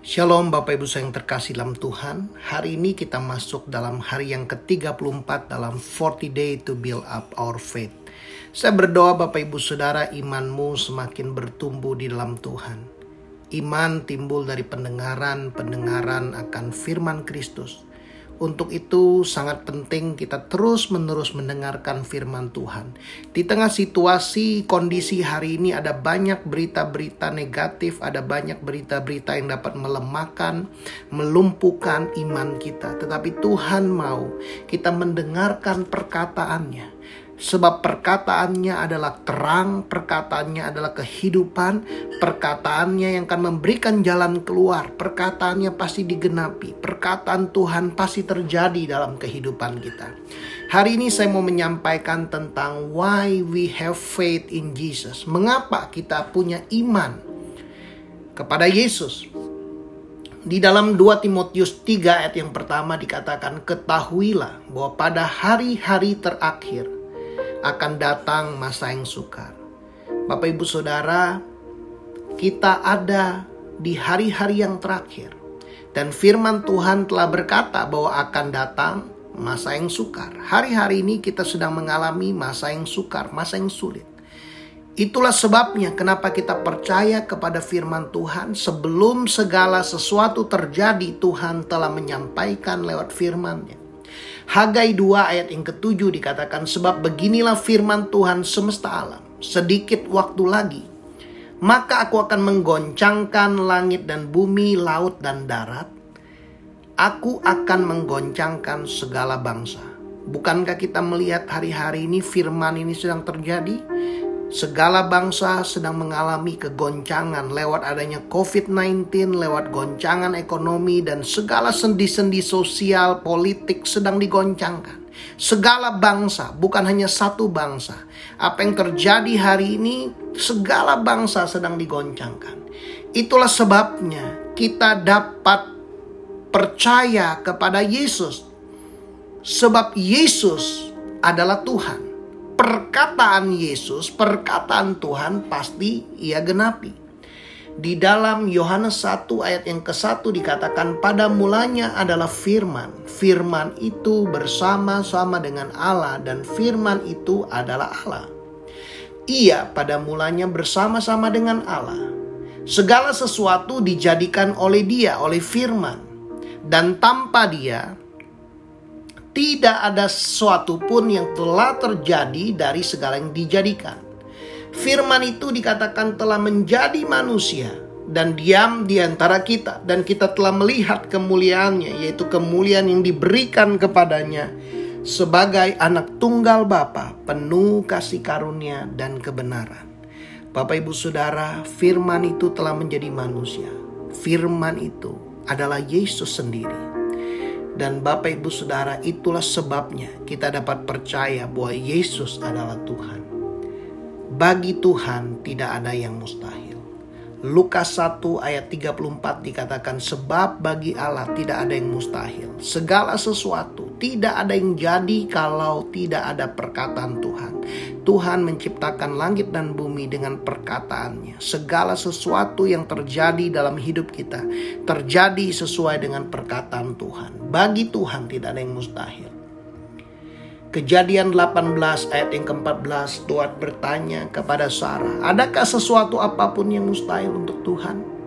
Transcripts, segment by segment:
Shalom Bapak Ibu yang terkasih dalam Tuhan. Hari ini kita masuk dalam hari yang ke-34 dalam 40 day to build up our faith. Saya berdoa Bapak Ibu Saudara imanmu semakin bertumbuh di dalam Tuhan. Iman timbul dari pendengaran-pendengaran akan firman Kristus untuk itu sangat penting kita terus-menerus mendengarkan firman Tuhan. Di tengah situasi kondisi hari ini ada banyak berita-berita negatif, ada banyak berita-berita yang dapat melemahkan, melumpuhkan iman kita. Tetapi Tuhan mau kita mendengarkan perkataannya Sebab perkataannya adalah terang, perkataannya adalah kehidupan, perkataannya yang akan memberikan jalan keluar, perkataannya pasti digenapi, perkataan Tuhan pasti terjadi dalam kehidupan kita. Hari ini saya mau menyampaikan tentang why we have faith in Jesus. Mengapa kita punya iman kepada Yesus? Di dalam 2 Timotius 3 ayat yang pertama dikatakan ketahuilah bahwa pada hari-hari terakhir akan datang masa yang sukar. Bapak Ibu Saudara, kita ada di hari-hari yang terakhir. Dan firman Tuhan telah berkata bahwa akan datang masa yang sukar. Hari-hari ini kita sedang mengalami masa yang sukar, masa yang sulit. Itulah sebabnya kenapa kita percaya kepada firman Tuhan sebelum segala sesuatu terjadi Tuhan telah menyampaikan lewat firman-Nya. Hagai 2 ayat yang ketujuh dikatakan sebab beginilah firman Tuhan semesta alam. Sedikit waktu lagi maka aku akan menggoncangkan langit dan bumi, laut dan darat. Aku akan menggoncangkan segala bangsa. Bukankah kita melihat hari-hari ini firman ini sedang terjadi? Segala bangsa sedang mengalami kegoncangan lewat adanya COVID-19, lewat goncangan ekonomi, dan segala sendi-sendi sosial, politik sedang digoncangkan. Segala bangsa, bukan hanya satu bangsa. Apa yang terjadi hari ini, segala bangsa sedang digoncangkan. Itulah sebabnya kita dapat percaya kepada Yesus, sebab Yesus adalah Tuhan perkataan Yesus, perkataan Tuhan pasti ia genapi. Di dalam Yohanes 1 ayat yang ke-1 dikatakan pada mulanya adalah firman. Firman itu bersama-sama dengan Allah dan firman itu adalah Allah. Ia pada mulanya bersama-sama dengan Allah. Segala sesuatu dijadikan oleh dia, oleh firman. Dan tanpa dia tidak ada sesuatu pun yang telah terjadi dari segala yang dijadikan. Firman itu dikatakan telah menjadi manusia dan diam di antara kita dan kita telah melihat kemuliaannya yaitu kemuliaan yang diberikan kepadanya sebagai anak tunggal Bapa penuh kasih karunia dan kebenaran. Bapak Ibu Saudara, firman itu telah menjadi manusia. Firman itu adalah Yesus sendiri. Dan Bapak Ibu Saudara itulah sebabnya kita dapat percaya bahwa Yesus adalah Tuhan. Bagi Tuhan tidak ada yang mustahil. Lukas 1 ayat 34 dikatakan sebab bagi Allah tidak ada yang mustahil. Segala sesuatu tidak ada yang jadi kalau tidak ada perkataan Tuhan. Tuhan menciptakan langit dan bumi dengan perkataannya. Segala sesuatu yang terjadi dalam hidup kita terjadi sesuai dengan perkataan Tuhan. Bagi Tuhan tidak ada yang mustahil. Kejadian 18 ayat yang ke-14 Tuhan bertanya kepada Sarah Adakah sesuatu apa pun yang mustahil untuk Tuhan?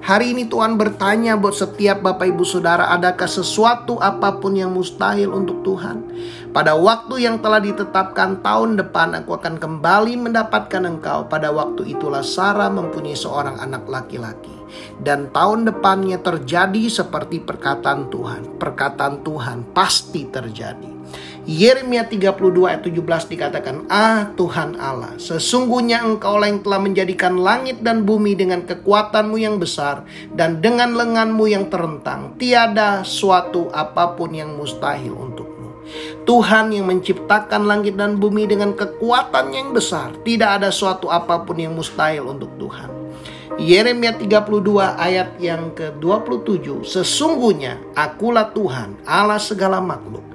Hari ini Tuhan bertanya buat setiap Bapak Ibu Saudara Adakah sesuatu apa pun yang mustahil untuk Tuhan? Pada waktu yang telah ditetapkan tahun depan Aku akan kembali mendapatkan engkau. Pada waktu itulah Sarah mempunyai seorang anak laki-laki. Dan tahun depannya terjadi seperti perkataan Tuhan. Perkataan Tuhan pasti terjadi Yeremia 32 ayat 17 dikatakan, Ah Tuhan Allah, sesungguhnya engkau lah yang telah menjadikan langit dan bumi dengan kekuatanmu yang besar dan dengan lenganmu yang terentang. Tiada suatu apa pun yang mustahil untukmu. Tuhan yang menciptakan langit dan bumi dengan kekuatan yang besar. Tidak ada suatu apa pun yang mustahil untuk Tuhan. Yeremia 32 ayat yang ke-27 Sesungguhnya akulah Tuhan Allah segala makhluk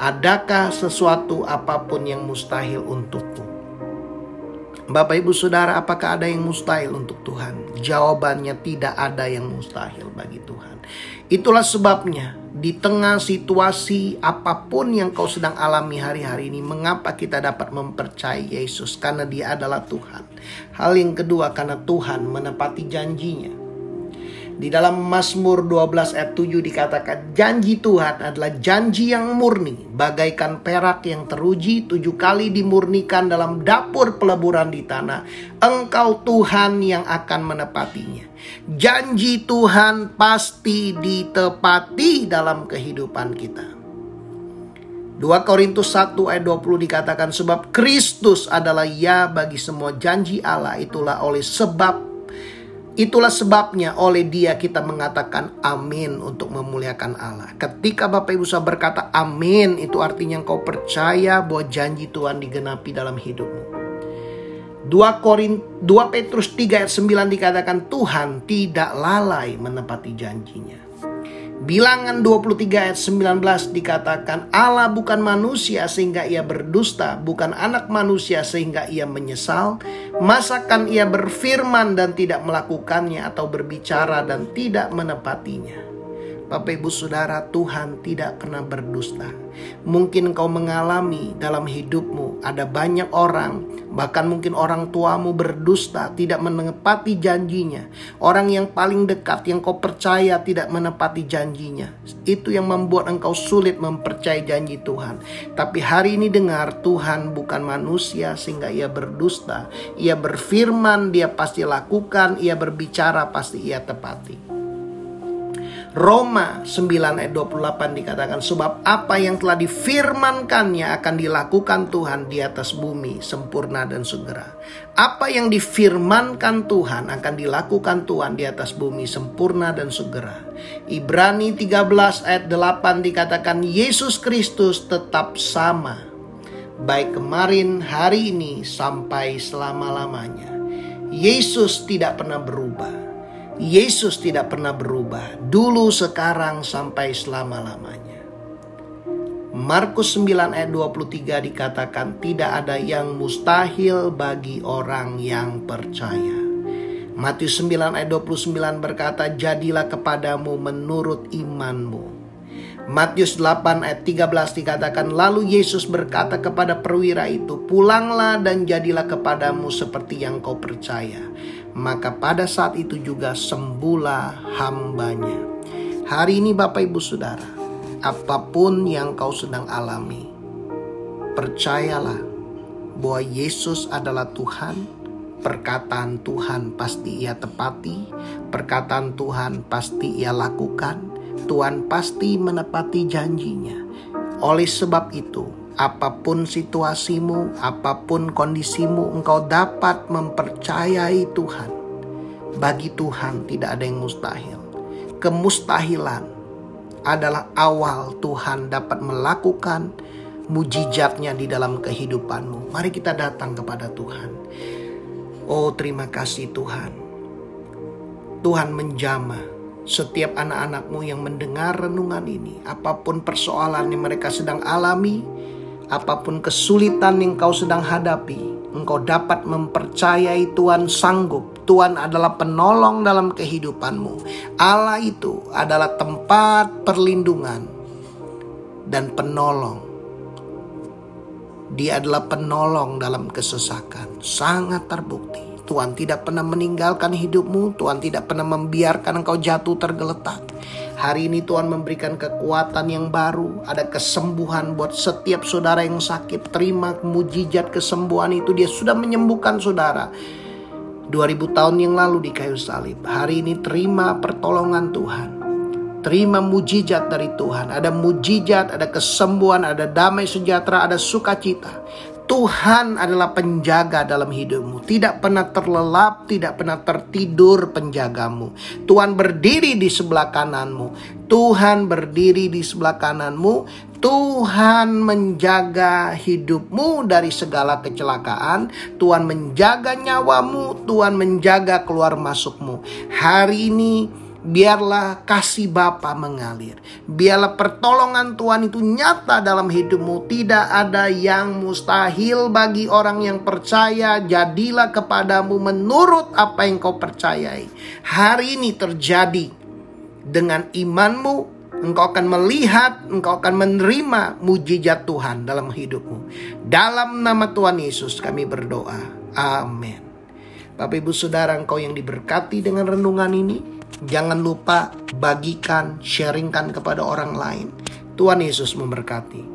Adakah sesuatu apa pun yang mustahil untukmu? Bapak Ibu Saudara, apakah ada yang mustahil untuk Tuhan? Jawabannya tidak ada yang mustahil bagi Tuhan. Itulah sebabnya di tengah situasi apa pun yang kau sedang alami hari-hari ini, mengapa kita dapat mempercayai Yesus? Karena Dia adalah Tuhan. Hal yang kedua, karena Tuhan menepati janjinya. Di dalam Mazmur 12 ayat 7 dikatakan janji Tuhan adalah janji yang murni bagaikan perak yang teruji tujuh kali dimurnikan dalam dapur peleburan di tanah. Engkau Tuhan yang akan menepatinya. Janji Tuhan pasti ditepati dalam kehidupan kita. 2 Korintus 1 ayat 20 dikatakan sebab Kristus adalah ya bagi semua janji Allah itulah oleh sebab Itulah sebabnya oleh dia kita mengatakan amin untuk memuliakan Allah. Ketika Bapak Ibu saudara berkata amin, itu artinya engkau percaya bahwa janji Tuhan digenapi dalam hidupmu. 2 Korin 2 Petrus 3 ayat 9 dikatakan Tuhan tidak lalai menepati janjinya. Bilangan 23 ayat 19 dikatakan Allah bukan manusia sehingga ia berdusta, bukan anak manusia sehingga ia menyesal. Masakan ia berfirman dan tidak melakukannya atau berbicara dan tidak menepatinya. Bapak Ibu Saudara, Tuhan tidak pernah berdusta. Mungkin kau mengalami dalam hidupmu ada banyak orang, bahkan mungkin orang tuamu berdusta, tidak menepati janjinya. Orang yang paling dekat yang kau percaya tidak menepati janjinya. Itu yang membuat engkau sulit mempercayai janji Tuhan. Tapi hari ini dengar Tuhan bukan manusia sehingga ia berdusta. Ia berfirman, dia pasti lakukan, ia berbicara pasti ia tepati. Roma 9 ayat 28 dikatakan sebab apa yang telah difirmankannya akan dilakukan Tuhan di atas bumi sempurna dan segera. Apa yang difirmankan Tuhan akan dilakukan Tuhan di atas bumi sempurna dan segera. Ibrani 13 ayat 8 dikatakan Yesus Kristus tetap sama baik kemarin, hari ini sampai selama-lamanya. Yesus tidak pernah berubah. Yesus tidak pernah berubah, dulu, sekarang, sampai selama-lamanya. Markus 9 ayat 23 dikatakan tidak ada yang mustahil bagi orang yang percaya. Matius 9 ayat 29 berkata, jadilah kepadamu menurut imanmu. Matius 8 ayat 13 dikatakan, lalu Yesus berkata kepada perwira itu, pulanglah dan jadilah kepadamu seperti yang kau percaya maka pada saat itu juga sembuhlah hambanya. Hari ini Bapak Ibu Saudara, apa pun yang kau sedang alami, percayalah bahwa Yesus adalah Tuhan. Perkataan Tuhan pasti ia tepati, perkataan Tuhan pasti ia lakukan, Tuhan pasti menepati janjinya. Oleh sebab itu, apa pun situasimu, apa pun kondisimu, engkau dapat mempercayai Tuhan. Bagi Tuhan tidak ada yang mustahil. Kemustahilan adalah awal Tuhan dapat melakukan mujizatnya di dalam kehidupanmu. Mari kita datang kepada Tuhan. Oh terima kasih Tuhan. Tuhan menjamah setiap anak-anakmu yang mendengar renungan ini, apa pun persoalan yang mereka sedang alami, apa pun kesulitan yang kau sedang hadapi, engkau dapat mempercayai Tuhan sanggup. Tuhan adalah penolong dalam kehidupanmu. Allah itu adalah tempat perlindungan dan penolong. Dia adalah penolong dalam kesesakan, sangat terbukti. Tuhan tidak pernah meninggalkan hidupmu, Tuhan tidak pernah membiarkan engkau jatuh tergeletak. Hari ini Tuhan memberikan kekuatan yang baru, ada kesembuhan buat setiap saudara yang sakit. Terima mujizat kesembuhan itu, dia sudah menyembuhkan saudara. 2000 tahun yang lalu di kayu salib. Hari ini terima pertolongan Tuhan. Terima mujizat dari Tuhan. Ada mujizat, ada kesembuhan, ada damai sejahtera, ada sukacita. Tuhan adalah penjaga dalam hidupmu. Tidak pernah terlelap, tidak pernah tertidur penjagamu. Tuhan berdiri di sebelah kananmu. Tuhan berdiri di sebelah kananmu. Tuhan menjaga hidupmu dari segala kecelakaan. Tuhan menjaga nyawamu. Tuhan menjaga keluar masukmu. Hari ini Biarlah kasih Bapa mengalir. Biarlah pertolongan Tuhan itu nyata dalam hidupmu. Tidak ada yang mustahil bagi orang yang percaya. Jadilah kepadamu menurut apa yang kau percayai. Hari ini terjadi dengan imanmu. Engkau akan melihat, engkau akan menerima mujizat Tuhan dalam hidupmu. Dalam nama Tuhan Yesus kami berdoa. Amin. Bapak ibu saudara engkau yang diberkati dengan renungan ini. Jangan lupa bagikan, sharingkan kepada orang lain. Tuhan Yesus memberkati.